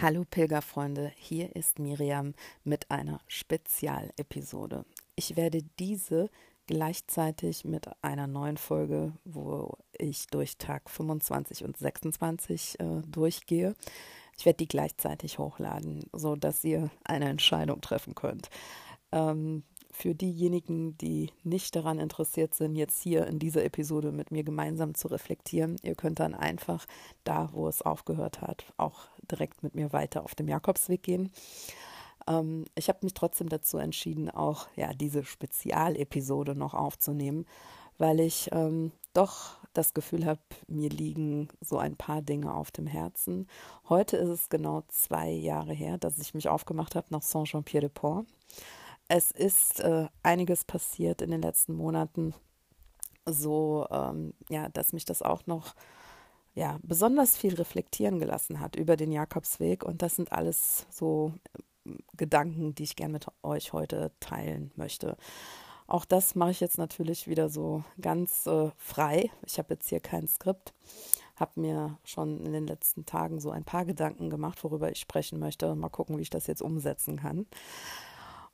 Hallo Pilgerfreunde, hier ist Miriam mit einer Spezialepisode. Ich werde diese gleichzeitig mit einer neuen Folge, wo ich durch Tag 25 und 26 äh, durchgehe. Ich werde die gleichzeitig hochladen, sodass ihr eine Entscheidung treffen könnt. Ähm, für diejenigen, die nicht daran interessiert sind, jetzt hier in dieser Episode mit mir gemeinsam zu reflektieren, ihr könnt dann einfach da, wo es aufgehört hat, auch direkt mit mir weiter auf dem Jakobsweg gehen. Ähm, ich habe mich trotzdem dazu entschieden, auch ja diese Spezialepisode noch aufzunehmen, weil ich ähm, doch das Gefühl habe, mir liegen so ein paar Dinge auf dem Herzen. Heute ist es genau zwei Jahre her, dass ich mich aufgemacht habe nach Saint-Jean-Pied-de-Port. Es ist äh, einiges passiert in den letzten Monaten, so ähm, ja, dass mich das auch noch ja besonders viel reflektieren gelassen hat über den Jakobsweg und das sind alles so äh, Gedanken, die ich gerne mit euch heute teilen möchte. Auch das mache ich jetzt natürlich wieder so ganz äh, frei. Ich habe jetzt hier kein Skript, habe mir schon in den letzten Tagen so ein paar Gedanken gemacht, worüber ich sprechen möchte. Mal gucken, wie ich das jetzt umsetzen kann.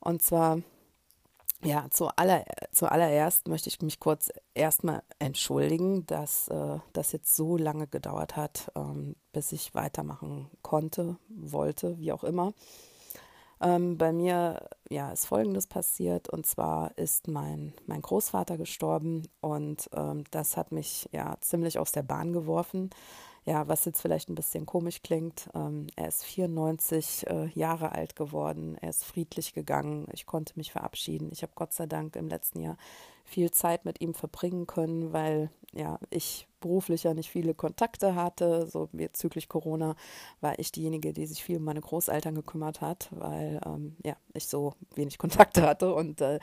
Und zwar, ja, zualler, zuallererst möchte ich mich kurz erstmal entschuldigen, dass äh, das jetzt so lange gedauert hat, ähm, bis ich weitermachen konnte, wollte, wie auch immer. Ähm, bei mir ja, ist Folgendes passiert. Und zwar ist mein, mein Großvater gestorben. Und ähm, das hat mich ja ziemlich aus der Bahn geworfen ja, was jetzt vielleicht ein bisschen komisch klingt, ähm, er ist 94 äh, Jahre alt geworden, er ist friedlich gegangen, ich konnte mich verabschieden. Ich habe Gott sei Dank im letzten Jahr viel Zeit mit ihm verbringen können, weil ja, ich beruflich ja nicht viele Kontakte hatte. So bezüglich Corona war ich diejenige, die sich viel um meine Großeltern gekümmert hat, weil ähm, ja, ich so wenig Kontakte hatte und äh,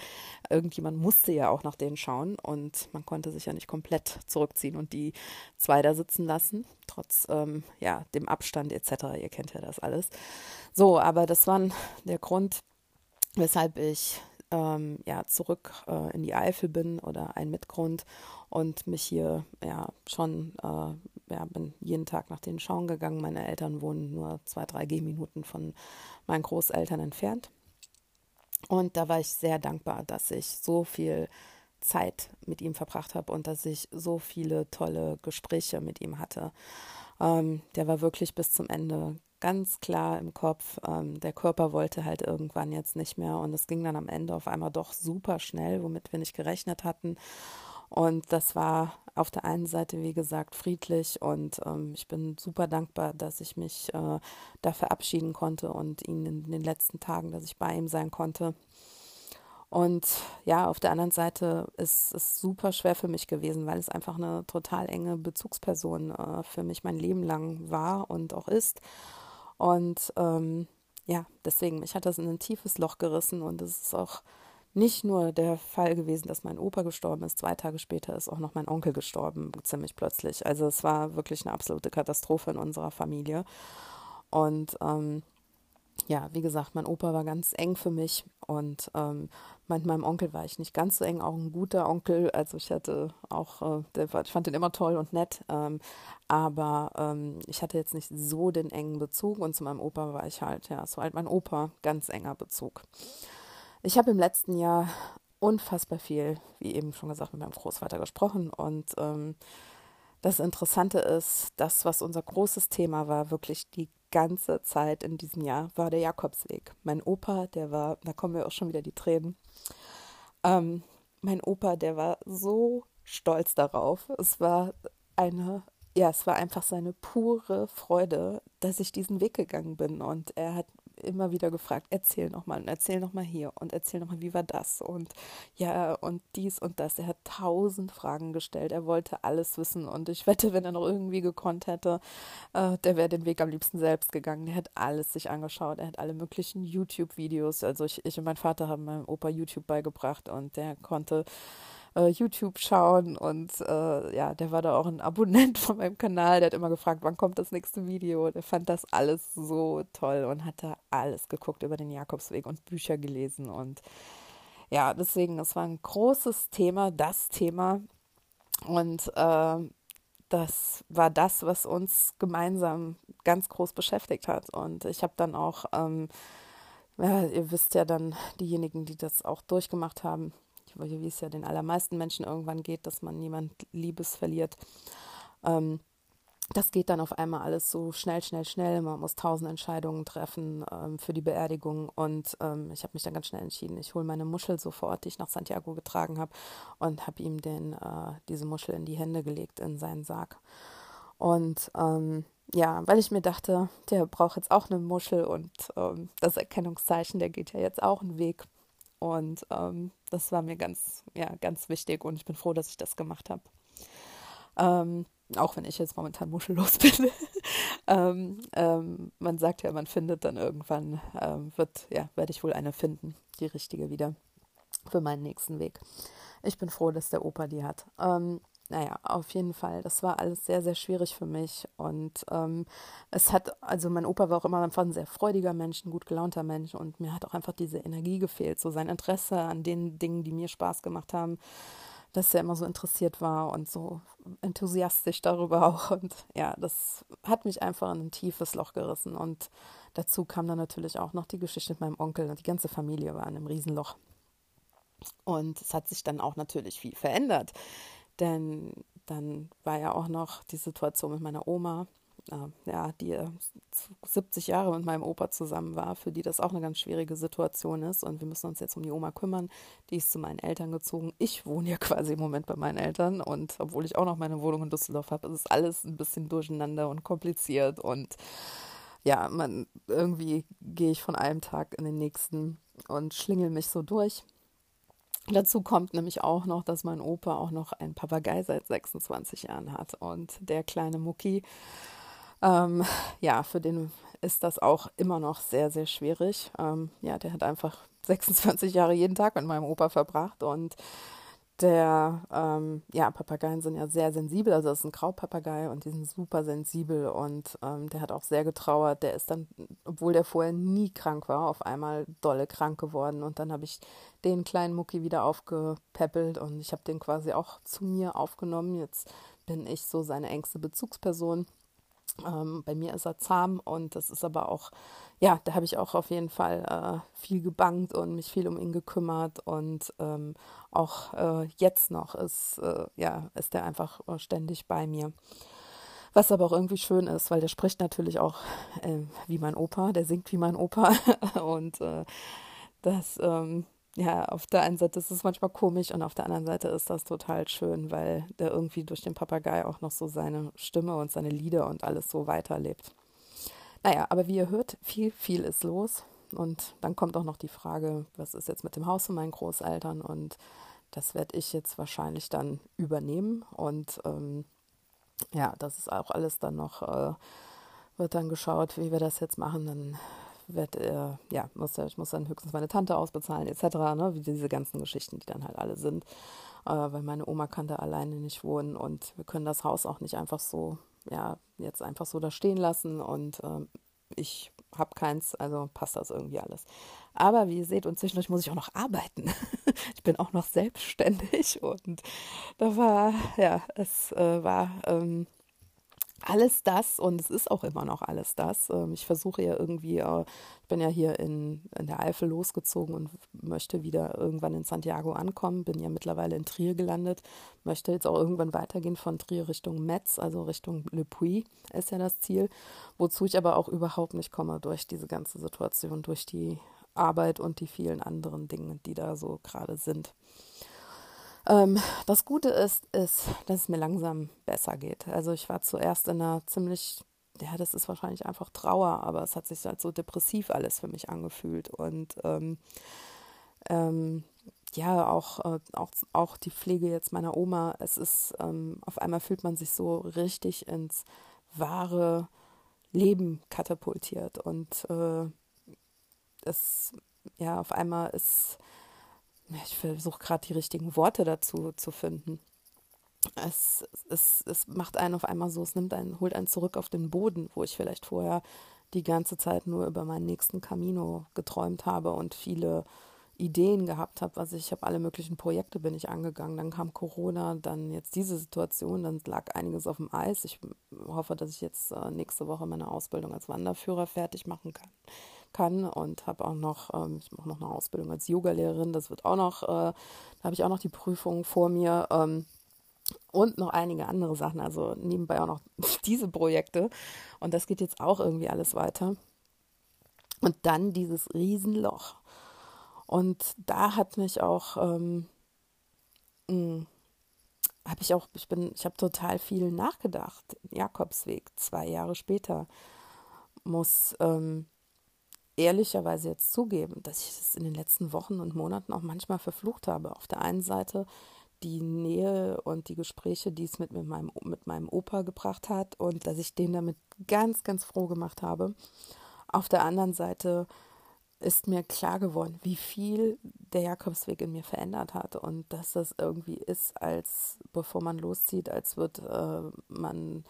irgendjemand musste ja auch nach denen schauen und man konnte sich ja nicht komplett zurückziehen und die zwei da sitzen lassen, trotz ähm, ja, dem Abstand etc. Ihr kennt ja das alles. So, aber das war der Grund, weshalb ich ähm, ja, zurück äh, in die Eifel bin oder ein Mitgrund und mich hier ja schon, äh, ja, bin jeden Tag nach den Schauen gegangen. Meine Eltern wohnen nur zwei, drei Gehminuten von meinen Großeltern entfernt. Und da war ich sehr dankbar, dass ich so viel Zeit mit ihm verbracht habe und dass ich so viele tolle Gespräche mit ihm hatte. Ähm, der war wirklich bis zum Ende ganz klar im Kopf, ähm, der Körper wollte halt irgendwann jetzt nicht mehr und es ging dann am Ende auf einmal doch super schnell, womit wir nicht gerechnet hatten. Und das war auf der einen Seite, wie gesagt, friedlich und ähm, ich bin super dankbar, dass ich mich äh, da verabschieden konnte und ihn in den letzten Tagen, dass ich bei ihm sein konnte. Und ja, auf der anderen Seite ist es super schwer für mich gewesen, weil es einfach eine total enge Bezugsperson äh, für mich mein Leben lang war und auch ist. Und ähm, ja, deswegen, mich hat das in ein tiefes Loch gerissen und es ist auch nicht nur der Fall gewesen, dass mein Opa gestorben ist, zwei Tage später ist auch noch mein Onkel gestorben, ziemlich plötzlich. Also es war wirklich eine absolute Katastrophe in unserer Familie. Und ähm, ja, wie gesagt, mein Opa war ganz eng für mich und ähm, mit meinem Onkel war ich nicht ganz so eng, auch ein guter Onkel. Also ich hatte auch, äh, der, ich fand den immer toll und nett, ähm, aber ähm, ich hatte jetzt nicht so den engen Bezug und zu meinem Opa war ich halt, ja, so halt mein Opa, ganz enger Bezug. Ich habe im letzten Jahr unfassbar viel, wie eben schon gesagt, mit meinem Großvater gesprochen und ähm, das Interessante ist, das, was unser großes Thema war, wirklich die ganze Zeit in diesem Jahr, war der Jakobsweg. Mein Opa, der war, da kommen wir auch schon wieder die Tränen. Ähm, mein Opa, der war so stolz darauf. Es war eine, ja, es war einfach seine pure Freude, dass ich diesen Weg gegangen bin. Und er hat immer wieder gefragt, erzähl nochmal und erzähl nochmal hier und erzähl nochmal, wie war das und ja und dies und das. Er hat tausend Fragen gestellt, er wollte alles wissen und ich wette, wenn er noch irgendwie gekonnt hätte, äh, der wäre den Weg am liebsten selbst gegangen. Der hat alles sich angeschaut, er hat alle möglichen YouTube-Videos, also ich, ich und mein Vater haben meinem Opa YouTube beigebracht und der konnte äh, YouTube schauen und äh, ja, der war da auch ein Abonnent von meinem Kanal, der hat immer gefragt, wann kommt das nächste Video. Der fand das alles so toll und hat da alles geguckt über den Jakobsweg und Bücher gelesen und ja, deswegen, es war ein großes Thema, das Thema und äh, das war das, was uns gemeinsam ganz groß beschäftigt hat. Und ich habe dann auch, ähm, ja, ihr wisst ja dann, diejenigen, die das auch durchgemacht haben, wie es ja den allermeisten Menschen irgendwann geht, dass man niemand Liebes verliert. Ähm, das geht dann auf einmal alles so schnell, schnell, schnell. Man muss tausend Entscheidungen treffen ähm, für die Beerdigung. Und ähm, ich habe mich dann ganz schnell entschieden. Ich hole meine Muschel sofort, die ich nach Santiago getragen habe, und habe ihm den, äh, diese Muschel in die Hände gelegt, in seinen Sarg. Und ähm, ja, weil ich mir dachte, der braucht jetzt auch eine Muschel und ähm, das Erkennungszeichen, der geht ja jetzt auch einen Weg. Und ähm, das war mir ganz, ja, ganz wichtig und ich bin froh, dass ich das gemacht habe. Ähm, auch wenn ich jetzt momentan muschellos bin. ähm, ähm, man sagt ja, man findet dann irgendwann, ähm, wird, ja, werde ich wohl eine finden, die richtige wieder für meinen nächsten Weg. Ich bin froh, dass der Opa die hat. Ähm, naja, auf jeden Fall. Das war alles sehr, sehr schwierig für mich. Und ähm, es hat, also mein Opa war auch immer einfach ein sehr freudiger Mensch, ein gut gelaunter Mensch. Und mir hat auch einfach diese Energie gefehlt, so sein Interesse an den Dingen, die mir Spaß gemacht haben dass er immer so interessiert war und so enthusiastisch darüber auch. Und ja, das hat mich einfach in ein tiefes Loch gerissen. Und dazu kam dann natürlich auch noch die Geschichte mit meinem Onkel und die ganze Familie war in einem Riesenloch. Und es hat sich dann auch natürlich viel verändert. Denn dann war ja auch noch die Situation mit meiner Oma, äh, ja, die 70 Jahre mit meinem Opa zusammen war, für die das auch eine ganz schwierige Situation ist. Und wir müssen uns jetzt um die Oma kümmern. Die ist zu meinen Eltern gezogen. Ich wohne ja quasi im Moment bei meinen Eltern. Und obwohl ich auch noch meine Wohnung in Düsseldorf habe, ist es alles ein bisschen durcheinander und kompliziert. Und ja, man irgendwie gehe ich von einem Tag in den nächsten und schlingel mich so durch. Dazu kommt nämlich auch noch, dass mein Opa auch noch einen Papagei seit 26 Jahren hat. Und der kleine Mucki ähm, ja, für den ist das auch immer noch sehr, sehr schwierig. Ähm, ja, der hat einfach 26 Jahre jeden Tag mit meinem Opa verbracht und der, ähm, ja, Papageien sind ja sehr sensibel, also das ist ein Graupapagei und die sind super sensibel und ähm, der hat auch sehr getrauert. Der ist dann, obwohl der vorher nie krank war, auf einmal dolle krank geworden und dann habe ich den kleinen Mucki wieder aufgepäppelt und ich habe den quasi auch zu mir aufgenommen. Jetzt bin ich so seine engste Bezugsperson ähm, bei mir ist er zahm und das ist aber auch, ja, da habe ich auch auf jeden Fall äh, viel gebangt und mich viel um ihn gekümmert und ähm, auch äh, jetzt noch ist, äh, ja, ist er einfach ständig bei mir. Was aber auch irgendwie schön ist, weil der spricht natürlich auch äh, wie mein Opa, der singt wie mein Opa und äh, das, ähm, ja, auf der einen Seite ist es manchmal komisch und auf der anderen Seite ist das total schön, weil der irgendwie durch den Papagei auch noch so seine Stimme und seine Lieder und alles so weiterlebt. Naja, aber wie ihr hört, viel, viel ist los. Und dann kommt auch noch die Frage, was ist jetzt mit dem Haus von meinen Großeltern? Und das werde ich jetzt wahrscheinlich dann übernehmen. Und ähm, ja, das ist auch alles dann noch, äh, wird dann geschaut, wie wir das jetzt machen. Dann werd, äh, ja, muss, ich muss dann höchstens meine Tante ausbezahlen, etc., ne, wie diese ganzen Geschichten, die dann halt alle sind, äh, weil meine Oma kann da alleine nicht wohnen und wir können das Haus auch nicht einfach so, ja, jetzt einfach so da stehen lassen und äh, ich habe keins, also passt das irgendwie alles. Aber wie ihr seht, und zwischendurch muss ich auch noch arbeiten. ich bin auch noch selbstständig und da war, ja, es äh, war ähm, alles das und es ist auch immer noch alles das. Ähm, ich versuche ja irgendwie, äh, ich bin ja hier in, in der Eifel losgezogen und möchte wieder irgendwann in Santiago ankommen, bin ja mittlerweile in Trier gelandet, möchte jetzt auch irgendwann weitergehen von Trier Richtung Metz, also Richtung Le Puy ist ja das Ziel, wozu ich aber auch überhaupt nicht komme durch diese ganze Situation, durch die Arbeit und die vielen anderen Dinge, die da so gerade sind. Ähm, das Gute ist, ist, dass es mir langsam besser geht. Also ich war zuerst in einer ziemlich, ja, das ist wahrscheinlich einfach Trauer, aber es hat sich halt so depressiv alles für mich angefühlt. Und ähm, ähm, ja, auch, äh, auch, auch die Pflege jetzt meiner Oma, es ist, ähm, auf einmal fühlt man sich so richtig ins wahre Leben katapultiert. Und äh, es, ja, auf einmal ist ich versuche gerade die richtigen Worte dazu zu finden. Es, es, es macht einen auf einmal so, es nimmt einen, holt einen zurück auf den Boden, wo ich vielleicht vorher die ganze Zeit nur über meinen nächsten Camino geträumt habe und viele Ideen gehabt habe. Also ich habe alle möglichen Projekte bin ich angegangen. Dann kam Corona, dann jetzt diese Situation, dann lag einiges auf dem Eis. Ich hoffe, dass ich jetzt äh, nächste Woche meine Ausbildung als Wanderführer fertig machen kann. Kann und habe auch noch, ähm, ich mache noch eine Ausbildung als Yogalehrerin. Das wird auch noch, äh, da habe ich auch noch die Prüfung vor mir. Ähm, und noch einige andere Sachen, also nebenbei auch noch diese Projekte. Und das geht jetzt auch irgendwie alles weiter. Und dann dieses Riesenloch. Und da hat mich auch, ähm, hm, habe ich auch, ich bin, ich habe total viel nachgedacht. Jakobsweg, zwei Jahre später, muss ähm, ehrlicherweise jetzt zugeben, dass ich es in den letzten Wochen und Monaten auch manchmal verflucht habe. Auf der einen Seite die Nähe und die Gespräche, die es mit, mit, meinem, mit meinem Opa gebracht hat und dass ich den damit ganz, ganz froh gemacht habe. Auf der anderen Seite ist mir klar geworden, wie viel der Jakobsweg in mir verändert hat und dass das irgendwie ist, als bevor man loszieht, als wird äh, man,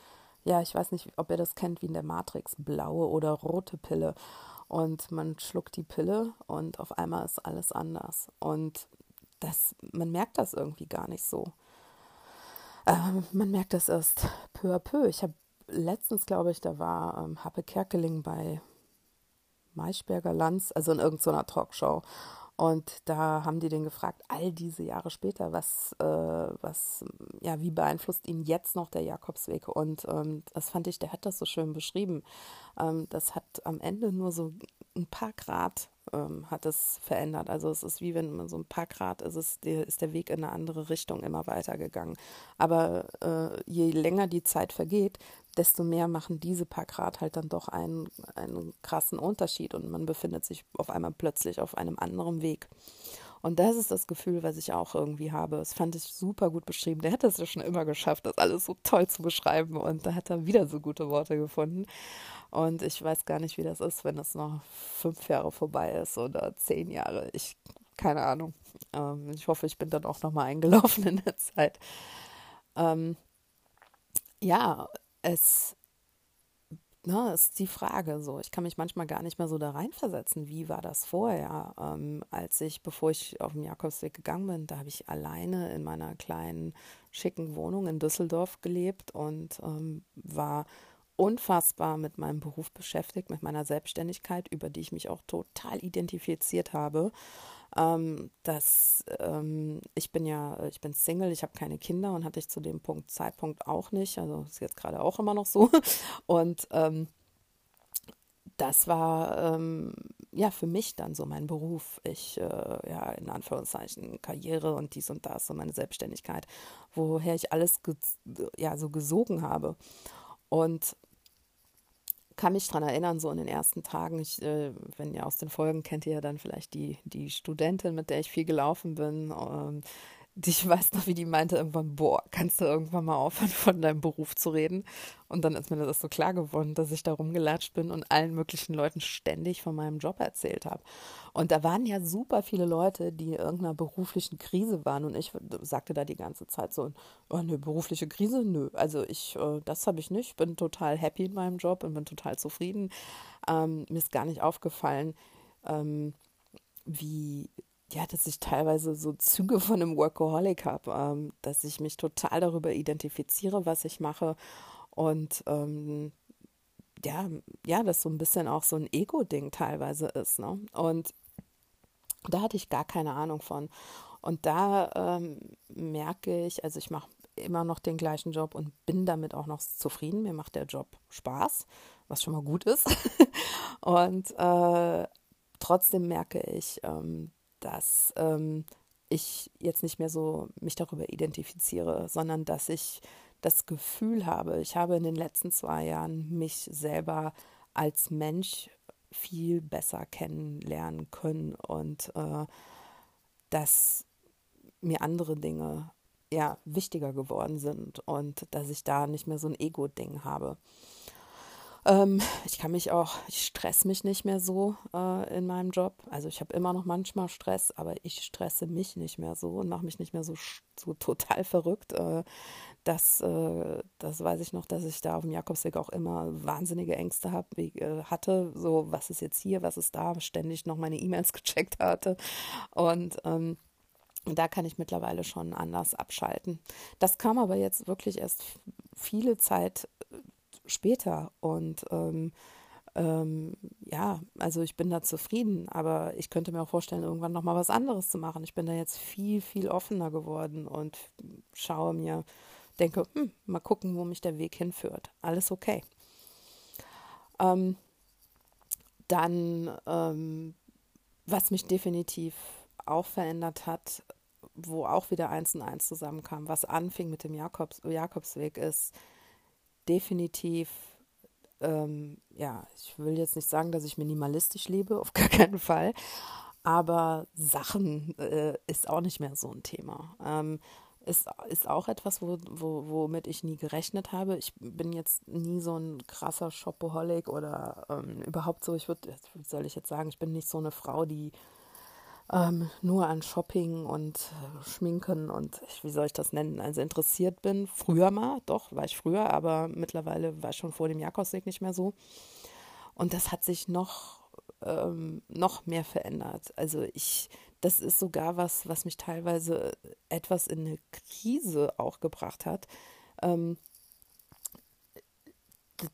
ja, ich weiß nicht, ob ihr das kennt, wie in der Matrix, blaue oder rote Pille. Und man schluckt die Pille und auf einmal ist alles anders. Und das, man merkt das irgendwie gar nicht so. Ähm, man merkt das erst peu à peu. Ich habe letztens, glaube ich, da war ähm, Happe Kerkeling bei Maischberger Lanz, also in irgendeiner Talkshow. Und da haben die den gefragt, all diese Jahre später, was, äh, was, ja, wie beeinflusst ihn jetzt noch der Jakobsweg? Und ähm, das fand ich, der hat das so schön beschrieben. Ähm, das hat am Ende nur so ein paar Grad ähm, hat es verändert. Also es ist wie wenn man so ein paar Grad ist, es, ist der Weg in eine andere Richtung immer weitergegangen. Aber äh, je länger die Zeit vergeht, desto mehr machen diese paar Grad halt dann doch einen, einen krassen Unterschied und man befindet sich auf einmal plötzlich auf einem anderen Weg. Und das ist das Gefühl, was ich auch irgendwie habe. Das fand ich super gut beschrieben. Der hat es ja schon immer geschafft, das alles so toll zu beschreiben. Und da hat er wieder so gute Worte gefunden. Und ich weiß gar nicht, wie das ist, wenn es noch fünf Jahre vorbei ist oder zehn Jahre. Ich, keine Ahnung. Ähm, ich hoffe, ich bin dann auch nochmal eingelaufen in der Zeit. Ähm, ja, es ne, ist die Frage so. Ich kann mich manchmal gar nicht mehr so da reinversetzen. Wie war das vorher? Ähm, als ich, bevor ich auf den Jakobsweg gegangen bin, da habe ich alleine in meiner kleinen, schicken Wohnung in Düsseldorf gelebt und ähm, war unfassbar mit meinem Beruf beschäftigt, mit meiner Selbstständigkeit, über die ich mich auch total identifiziert habe. Ähm, dass ähm, ich bin ja, ich bin Single, ich habe keine Kinder und hatte ich zu dem Punkt Zeitpunkt auch nicht. Also ist jetzt gerade auch immer noch so. Und ähm, das war ähm, ja für mich dann so mein Beruf. Ich, äh, ja, in Anführungszeichen Karriere und dies und das und meine Selbstständigkeit, woher ich alles ja, so gesogen habe. Und kann mich daran erinnern, so in den ersten Tagen, ich, äh, wenn ihr aus den Folgen kennt ihr ja dann vielleicht die, die Studentin, mit der ich viel gelaufen bin. Ähm, ich weiß noch, wie die meinte irgendwann, boah, kannst du irgendwann mal aufhören, von deinem Beruf zu reden? Und dann ist mir das so klar geworden, dass ich da rumgelatscht bin und allen möglichen Leuten ständig von meinem Job erzählt habe. Und da waren ja super viele Leute, die in irgendeiner beruflichen Krise waren. Und ich sagte da die ganze Zeit so, oh, eine berufliche Krise? Nö. Also ich, äh, das habe ich nicht. Bin total happy in meinem Job und bin total zufrieden. Ähm, mir ist gar nicht aufgefallen, ähm, wie ja, dass ich teilweise so Züge von einem Workaholic habe, ähm, dass ich mich total darüber identifiziere, was ich mache und ähm, ja, ja, das so ein bisschen auch so ein Ego-Ding teilweise ist, ne? Und da hatte ich gar keine Ahnung von. Und da ähm, merke ich, also ich mache immer noch den gleichen Job und bin damit auch noch zufrieden. Mir macht der Job Spaß, was schon mal gut ist. und äh, trotzdem merke ich, ähm, dass ähm, ich jetzt nicht mehr so mich darüber identifiziere, sondern dass ich das Gefühl habe, ich habe in den letzten zwei Jahren mich selber als Mensch viel besser kennenlernen können und äh, dass mir andere Dinge ja wichtiger geworden sind und dass ich da nicht mehr so ein Ego-Ding habe. Ähm, ich kann mich auch, ich stress mich nicht mehr so äh, in meinem Job. Also ich habe immer noch manchmal Stress, aber ich stresse mich nicht mehr so und mache mich nicht mehr so, so total verrückt. Äh, das, äh, das weiß ich noch, dass ich da auf dem Jakobsweg auch immer wahnsinnige Ängste hab, äh, hatte. So, was ist jetzt hier, was ist da? Ständig noch meine E-Mails gecheckt hatte. Und ähm, da kann ich mittlerweile schon anders abschalten. Das kam aber jetzt wirklich erst viele Zeit äh, später. Und ähm, ähm, ja, also ich bin da zufrieden, aber ich könnte mir auch vorstellen, irgendwann nochmal was anderes zu machen. Ich bin da jetzt viel, viel offener geworden und schaue mir, denke, hm, mal gucken, wo mich der Weg hinführt. Alles okay. Ähm, dann, ähm, was mich definitiv auch verändert hat, wo auch wieder eins und eins zusammenkam, was anfing mit dem Jakobs, Jakobsweg, ist definitiv ähm, ja, ich will jetzt nicht sagen, dass ich minimalistisch lebe, auf gar keinen Fall. Aber Sachen äh, ist auch nicht mehr so ein Thema. Ähm, ist, ist auch etwas, wo, wo, womit ich nie gerechnet habe. Ich bin jetzt nie so ein krasser Shopaholic oder ähm, überhaupt so, ich würde, soll ich jetzt sagen, ich bin nicht so eine Frau, die ähm, nur an Shopping und äh, Schminken und wie soll ich das nennen, also interessiert bin. Früher mal, doch, war ich früher, aber mittlerweile war ich schon vor dem Jakobsweg nicht mehr so. Und das hat sich noch, ähm, noch mehr verändert. Also ich, das ist sogar was, was mich teilweise etwas in eine Krise auch gebracht hat. Ähm,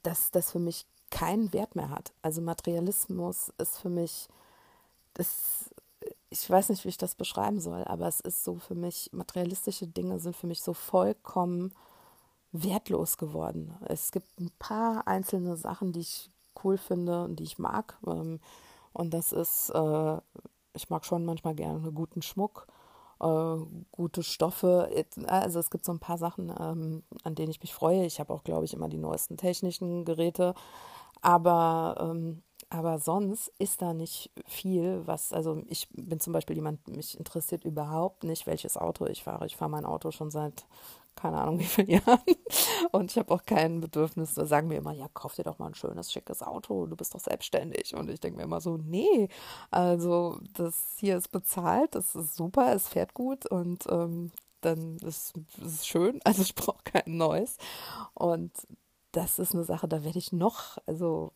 dass das für mich keinen Wert mehr hat. Also Materialismus ist für mich, das ich weiß nicht, wie ich das beschreiben soll, aber es ist so für mich, materialistische Dinge sind für mich so vollkommen wertlos geworden. Es gibt ein paar einzelne Sachen, die ich cool finde und die ich mag. Ähm, und das ist, äh, ich mag schon manchmal gerne guten Schmuck, äh, gute Stoffe. Also es gibt so ein paar Sachen, ähm, an denen ich mich freue. Ich habe auch, glaube ich, immer die neuesten technischen Geräte. Aber ähm, aber sonst ist da nicht viel, was, also ich bin zum Beispiel jemand, mich interessiert überhaupt nicht, welches Auto ich fahre. Ich fahre mein Auto schon seit keine Ahnung wie vielen Jahren. Und ich habe auch kein Bedürfnis, da sagen mir immer, ja, kauf dir doch mal ein schönes, schickes Auto, du bist doch selbstständig. Und ich denke mir immer so, nee, also das hier ist bezahlt, das ist super, es fährt gut und ähm, dann ist es schön, also ich brauche kein neues. Und das ist eine Sache, da werde ich noch, also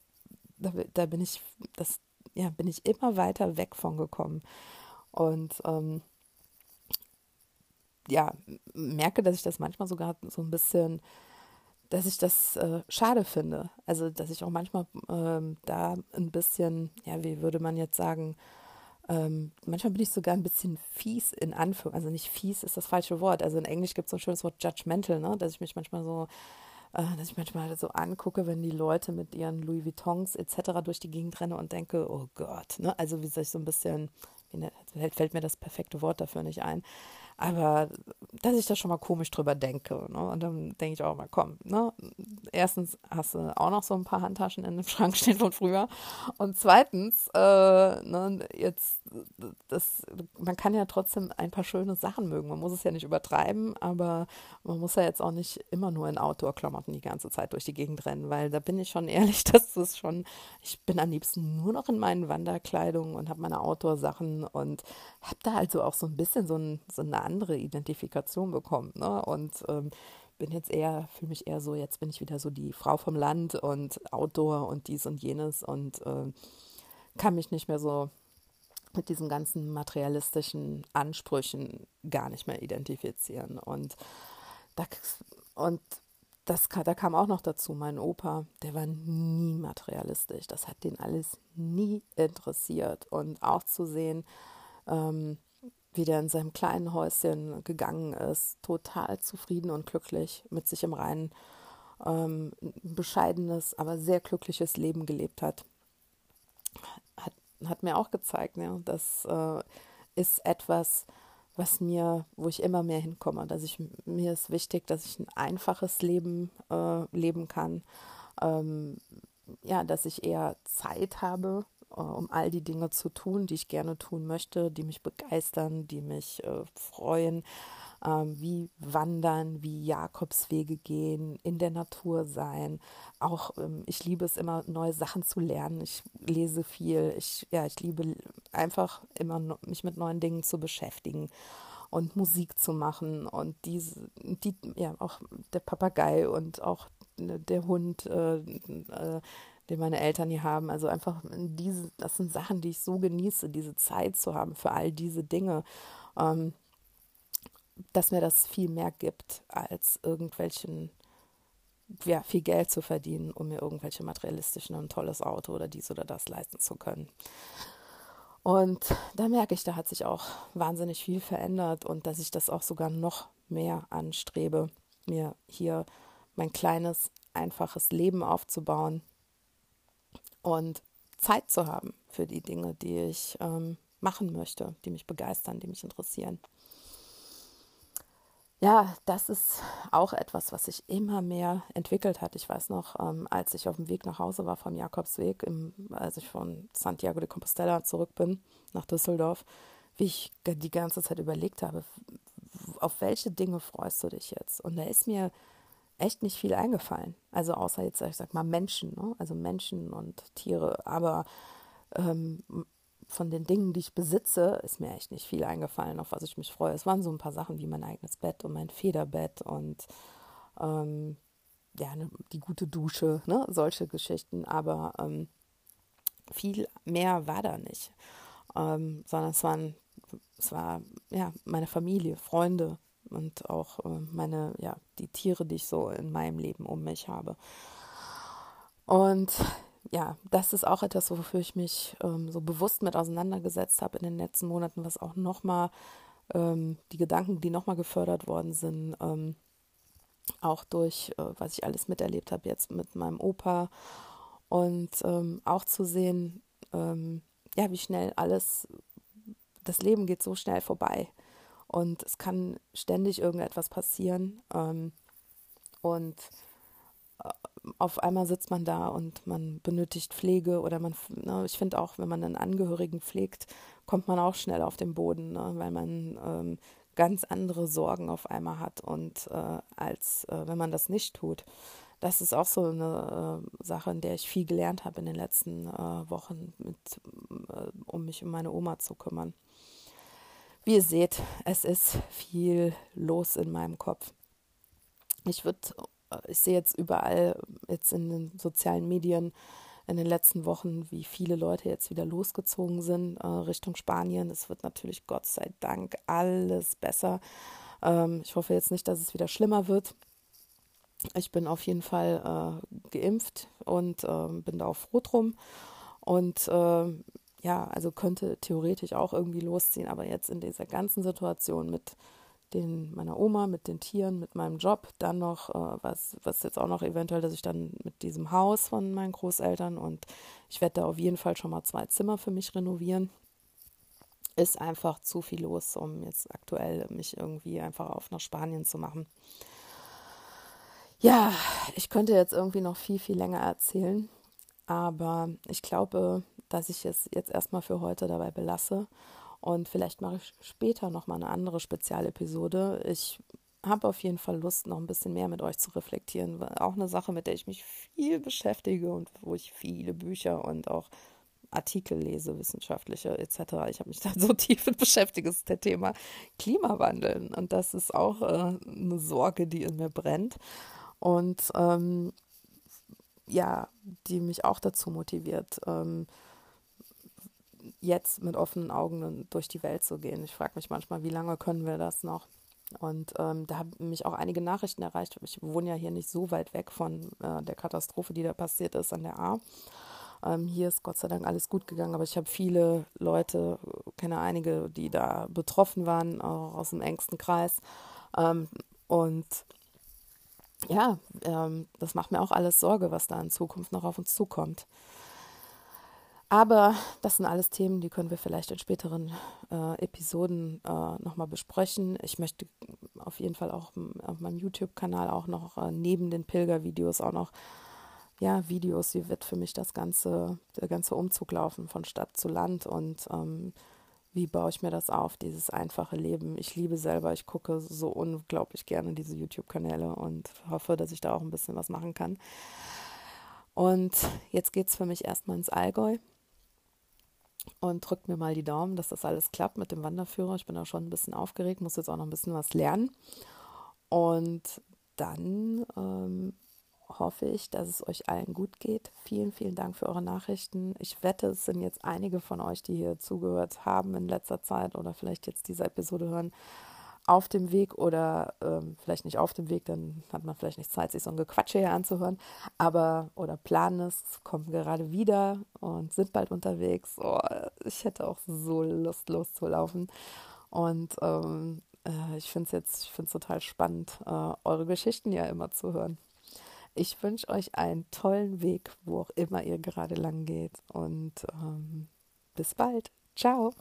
da, da bin ich, das, ja, bin ich immer weiter weg von gekommen. Und ähm, ja, merke, dass ich das manchmal sogar so ein bisschen, dass ich das äh, schade finde. Also, dass ich auch manchmal ähm, da ein bisschen, ja, wie würde man jetzt sagen, ähm, manchmal bin ich sogar ein bisschen fies in Anführung, also nicht fies ist das falsche Wort. Also in Englisch gibt es so ein schönes Wort judgmental, ne? dass ich mich manchmal so dass ich manchmal so angucke, wenn die Leute mit ihren Louis Vuittons etc. durch die Gegend rennen und denke, oh Gott, ne? also wie soll ich so ein bisschen, ne, fällt mir das perfekte Wort dafür nicht ein, aber dass ich da schon mal komisch drüber denke. Ne? Und dann denke ich auch mal, komm, ne? erstens hast du auch noch so ein paar Handtaschen in dem Schrank stehen von früher. Und zweitens, äh, ne, jetzt, das, man kann ja trotzdem ein paar schöne Sachen mögen. Man muss es ja nicht übertreiben, aber man muss ja jetzt auch nicht immer nur in Outdoor-Klamotten die ganze Zeit durch die Gegend rennen, weil da bin ich schon ehrlich, das ist schon, ich bin am liebsten nur noch in meinen Wanderkleidungen und habe meine Outdoor-Sachen und habe da also auch so ein bisschen so, ein, so eine andere Identifikation bekommen. Ne? Und ähm, bin jetzt eher, fühle mich eher so, jetzt bin ich wieder so die Frau vom Land und Outdoor und dies und jenes und äh, kann mich nicht mehr so mit diesen ganzen materialistischen Ansprüchen gar nicht mehr identifizieren. Und, da, und das, da kam auch noch dazu, mein Opa, der war nie materialistisch. Das hat den alles nie interessiert. Und auch zu sehen, ähm, wie der in seinem kleinen Häuschen gegangen ist, total zufrieden und glücklich mit sich im Reinen, ähm, bescheidenes, aber sehr glückliches Leben gelebt hat, hat, hat mir auch gezeigt, ne? das äh, ist etwas, was mir, wo ich immer mehr hinkomme, dass ich mir ist wichtig, dass ich ein einfaches Leben äh, leben kann, ähm, ja, dass ich eher Zeit habe um all die Dinge zu tun, die ich gerne tun möchte, die mich begeistern, die mich äh, freuen, ähm, wie Wandern, wie Jakobswege gehen, in der Natur sein. Auch ähm, ich liebe es immer, neue Sachen zu lernen. Ich lese viel. Ich, ja, ich liebe einfach immer, mich mit neuen Dingen zu beschäftigen. und Musik zu machen und diese, die, ja, auch der Papagei und auch der Hund, äh, äh, den meine Eltern hier haben. Also einfach diese, das sind Sachen, die ich so genieße, diese Zeit zu haben für all diese Dinge. Ähm, dass mir das viel mehr gibt, als irgendwelchen, ja, viel Geld zu verdienen, um mir irgendwelche materialistischen, ein tolles Auto oder dies oder das leisten zu können. Und da merke ich, da hat sich auch wahnsinnig viel verändert und dass ich das auch sogar noch mehr anstrebe, mir hier mein kleines, einfaches Leben aufzubauen und Zeit zu haben für die Dinge, die ich ähm, machen möchte, die mich begeistern, die mich interessieren ja, das ist auch etwas, was sich immer mehr entwickelt hat. Ich weiß noch, ähm, als ich auf dem Weg nach Hause war vom Jakobsweg, im, als ich von Santiago de Compostela zurück bin nach Düsseldorf, wie ich die ganze Zeit überlegt habe, auf welche Dinge freust du dich jetzt? Und da ist mir echt nicht viel eingefallen. Also außer jetzt, ich sag mal, Menschen, ne? also Menschen und Tiere. Aber ähm, von den Dingen, die ich besitze, ist mir echt nicht viel eingefallen, auf was ich mich freue. Es waren so ein paar Sachen wie mein eigenes Bett und mein Federbett und ähm, ja, ne, die gute Dusche, ne? solche Geschichten. Aber ähm, viel mehr war da nicht, ähm, sondern es waren, es war ja meine Familie, Freunde und auch äh, meine, ja, die Tiere, die ich so in meinem Leben um mich habe. Und ja, das ist auch etwas, wofür ich mich ähm, so bewusst mit auseinandergesetzt habe in den letzten Monaten, was auch nochmal ähm, die Gedanken, die nochmal gefördert worden sind, ähm, auch durch, äh, was ich alles miterlebt habe jetzt mit meinem Opa und ähm, auch zu sehen, ähm, ja, wie schnell alles, das Leben geht so schnell vorbei und es kann ständig irgendetwas passieren ähm, und auf einmal sitzt man da und man benötigt Pflege oder man, ne, ich finde auch, wenn man einen Angehörigen pflegt, kommt man auch schnell auf den Boden, ne, weil man ähm, ganz andere Sorgen auf einmal hat und äh, als äh, wenn man das nicht tut. Das ist auch so eine äh, Sache, in der ich viel gelernt habe in den letzten äh, Wochen, mit, äh, um mich um meine Oma zu kümmern. Wie ihr seht, es ist viel los in meinem Kopf. Ich würde ich sehe jetzt überall, jetzt in den sozialen Medien in den letzten Wochen, wie viele Leute jetzt wieder losgezogen sind äh, Richtung Spanien. Es wird natürlich Gott sei Dank alles besser. Ähm, ich hoffe jetzt nicht, dass es wieder schlimmer wird. Ich bin auf jeden Fall äh, geimpft und äh, bin da auch froh drum. Und ähm, ja, also könnte theoretisch auch irgendwie losziehen, aber jetzt in dieser ganzen Situation mit den meiner Oma, mit den Tieren, mit meinem Job, dann noch, äh, was, was jetzt auch noch eventuell, dass ich dann mit diesem Haus von meinen Großeltern und ich werde da auf jeden Fall schon mal zwei Zimmer für mich renovieren. Ist einfach zu viel los, um jetzt aktuell mich irgendwie einfach auf nach Spanien zu machen. Ja, ich könnte jetzt irgendwie noch viel, viel länger erzählen, aber ich glaube, dass ich es jetzt erstmal für heute dabei belasse und vielleicht mache ich später nochmal eine andere Spezialepisode. Ich habe auf jeden Fall Lust, noch ein bisschen mehr mit euch zu reflektieren. Auch eine Sache, mit der ich mich viel beschäftige und wo ich viele Bücher und auch Artikel lese, wissenschaftliche etc. Ich habe mich da so tief mit beschäftigt, ist der Thema Klimawandel. Und das ist auch äh, eine Sorge, die in mir brennt. Und ähm, ja, die mich auch dazu motiviert, ähm, jetzt mit offenen Augen durch die Welt zu gehen. Ich frage mich manchmal, wie lange können wir das noch? Und ähm, da haben mich auch einige Nachrichten erreicht. Ich wohne ja hier nicht so weit weg von äh, der Katastrophe, die da passiert ist an der A. Ähm, hier ist Gott sei Dank alles gut gegangen, aber ich habe viele Leute, kenne einige, die da betroffen waren, auch aus dem engsten Kreis. Ähm, und ja, ähm, das macht mir auch alles Sorge, was da in Zukunft noch auf uns zukommt. Aber das sind alles Themen, die können wir vielleicht in späteren äh, Episoden äh, nochmal besprechen. Ich möchte auf jeden Fall auch auf meinem YouTube-Kanal auch noch äh, neben den Pilgervideos auch noch ja, Videos, wie wird für mich das ganze, der ganze Umzug laufen von Stadt zu Land und ähm, wie baue ich mir das auf, dieses einfache Leben. Ich liebe selber, ich gucke so unglaublich gerne diese YouTube-Kanäle und hoffe, dass ich da auch ein bisschen was machen kann. Und jetzt geht es für mich erstmal ins Allgäu und drückt mir mal die Daumen, dass das alles klappt mit dem Wanderführer. Ich bin da schon ein bisschen aufgeregt, muss jetzt auch noch ein bisschen was lernen. Und dann ähm, hoffe ich, dass es euch allen gut geht. Vielen, vielen Dank für eure Nachrichten. Ich wette, es sind jetzt einige von euch, die hier zugehört haben in letzter Zeit oder vielleicht jetzt diese Episode hören, auf dem Weg oder ähm, vielleicht nicht auf dem Weg, dann hat man vielleicht nicht Zeit, sich so ein Gequatsche hier anzuhören, aber oder planen es, kommen gerade wieder und sind bald unterwegs. Oh, ich hätte auch so Lust loszulaufen und ähm, äh, ich finde es jetzt, ich finde total spannend, äh, eure Geschichten ja immer zu hören. Ich wünsche euch einen tollen Weg, wo auch immer ihr gerade lang geht und ähm, bis bald. Ciao.